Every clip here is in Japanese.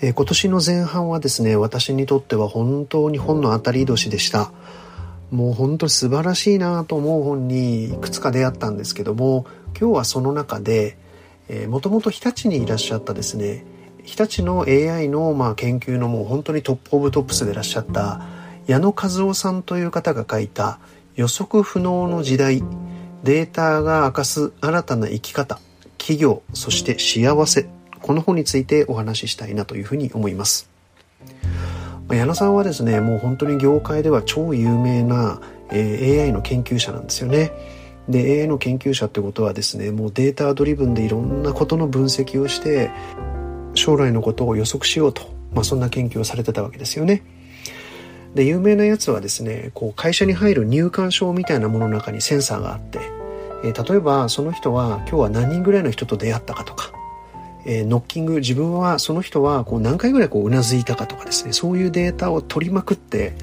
えー、今年の前半はですね私にとっては本当に本の当たり年でした。もう本当に素晴らしいなと思う本にいくつか出会ったんですけども今日はその中でもともと日立にいらっしゃったですね日立の AI のまあ研究のもう本当に top of tops でいらっしゃった矢野和男さんという方が書いた予測不能の時代データが明かす新たな生き方企業そして幸せこの本についてお話ししたいなというふうに思います。矢野さんはですねもう本当に業界では超有名な、え、AI の研究者なんですよね。で AI の研究者ってことはですねもうデータドリブンでいろんなことの分析をして将来のことを予測しようと、まあ、そんな研究をされてたわけですよね。で有名なやつはですねこう会社に入る入館証みたいなものの中にセンサーがあって、えー、例えばその人は今日は何人ぐらいの人と出会ったかとかえー、ノッキング自分はその人はこう何回ぐらいこううなずいたかとかですねそういうデータを取りまくって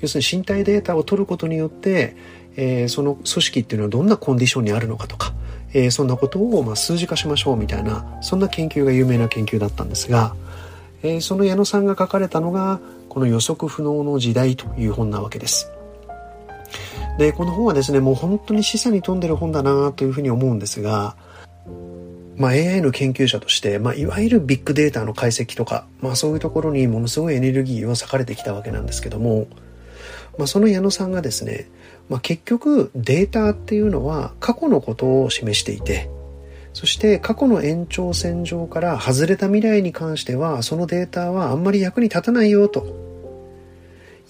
要するに身体データを取ることによって、えー、その組織っていうのはどんなコンディションにあるのかとか、えー、そんなことをまあ数字化しましょうみたいなそんな研究が有名な研究だったんですが、えー、その矢野さんが書かれたのがこの予測不能の時代という本なわけです。でこの本はですねもう本当に示唆に富んでる本だなというふうに思うんですがまあ、AI の研究者として、まあ、いわゆるビッグデータの解析とか、まあ、そういうところにものすごいエネルギーを割かれてきたわけなんですけども、まあ、その矢野さんがですね、まあ、結局データっていうのは過去のことを示していてそして過去の延長線上から外れた未来に関してはそのデータはあんまり役に立たないよと。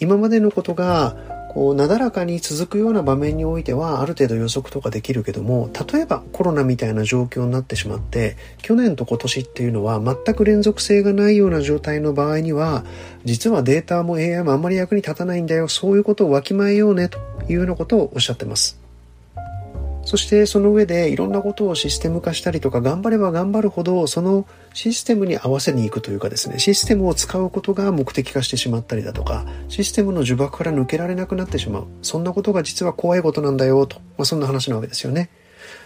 今までのことがこうなだらかに続くような場面においてはある程度予測とかできるけども例えばコロナみたいな状況になってしまって去年と今年っていうのは全く連続性がないような状態の場合には実はデータも AI もあんまり役に立たないんだよそういうことをわきまえようねというようなことをおっしゃってます。そしてその上でいろんなことをシステム化したりとか頑張れば頑張るほどそのシステムに合わせに行くというかですねシステムを使うことが目的化してしまったりだとかシステムの呪縛から抜けられなくなってしまう。そんなことが実は怖いことなんだよと、まあ、そんな話なわけですよね。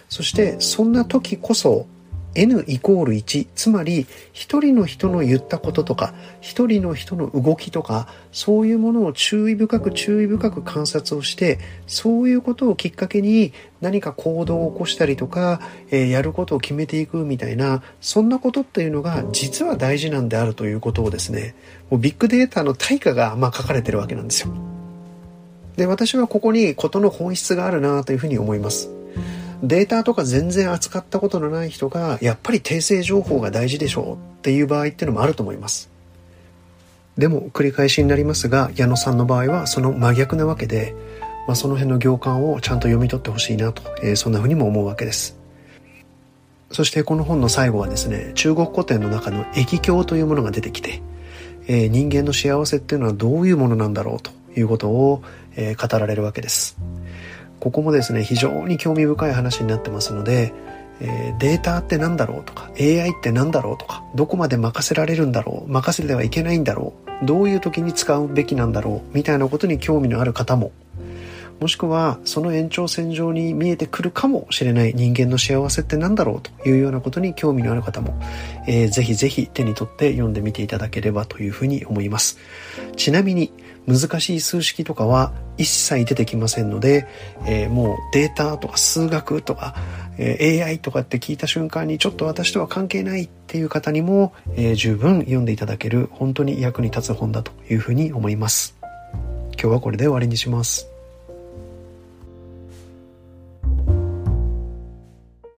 そしてそんな時こそ n イコール1つまり一人の人の言ったこととか一人の人の動きとかそういうものを注意深く注意深く観察をしてそういうことをきっかけに何か行動を起こしたりとか、えー、やることを決めていくみたいなそんなことっていうのが実は大事なんであるということをですねもうビッグデータの対価がまあ書かれてるわけなんですよ。で私はここに事の本質があるなというふうに思います。データとか全然扱ったことのない人がやっぱり訂正情報が大事でしょうっていう場合っていうのもあると思います。でも繰り返しになりますが矢野さんの場合はその真逆なわけで、まあ、その辺の行間をちゃんと読み取ってほしいなと、えー、そんなふうにも思うわけです。そしてこの本の最後はですね中国古典の中の易経というものが出てきて、えー、人間の幸せっていうのはどういうものなんだろうということを、えー、語られるわけです。ここもですね非常に興味深い話になってますので、えー、データって何だろうとか AI って何だろうとかどこまで任せられるんだろう任せてはいけないんだろうどういう時に使うべきなんだろうみたいなことに興味のある方ももしくはその延長線上に見えてくるかもしれない人間の幸せって何だろうというようなことに興味のある方も、えー、ぜひぜひ手に取って読んでみていただければというふうに思います。ちなみに難しい数式とかは一切出てきませんので、えー、もうデータとか数学とか、えー、AI とかって聞いた瞬間にちょっと私とは関係ないっていう方にも、えー、十分読んでいただける本当に役に立つ本だというふうに思います。今日はこれで終わりにします。